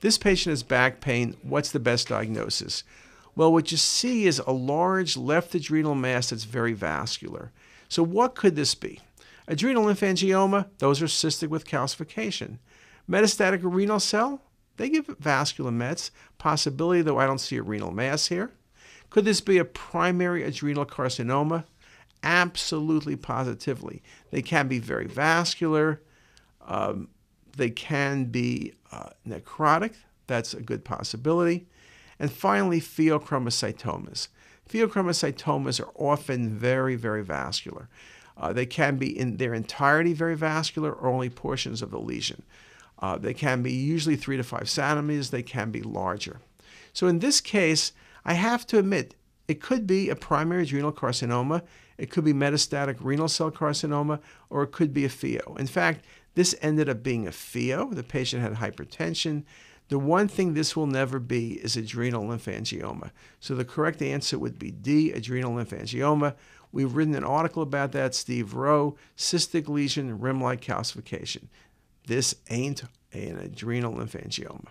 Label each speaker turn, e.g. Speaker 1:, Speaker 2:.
Speaker 1: This patient has back pain. What's the best diagnosis? Well, what you see is a large left adrenal mass that's very vascular. So, what could this be? Adrenal lymphangioma, those are cystic with calcification. Metastatic renal cell, they give vascular mets. Possibility, though I don't see a renal mass here. Could this be a primary adrenal carcinoma? Absolutely, positively. They can be very vascular. Um, they can be uh, necrotic. That's a good possibility. And finally, pheochromocytomas. Pheochromocytomas are often very, very vascular. Uh, they can be in their entirety very vascular or only portions of the lesion. Uh, they can be usually three to five centimeters. They can be larger. So in this case, I have to admit, it could be a primary adrenal carcinoma, it could be metastatic renal cell carcinoma, or it could be a pheo. In fact, this ended up being a pheo. The patient had hypertension. The one thing this will never be is adrenal lymphangioma. So the correct answer would be D, adrenal lymphangioma. We've written an article about that, Steve Rowe, cystic lesion, rim-like calcification. This ain't an adrenal lymphangioma.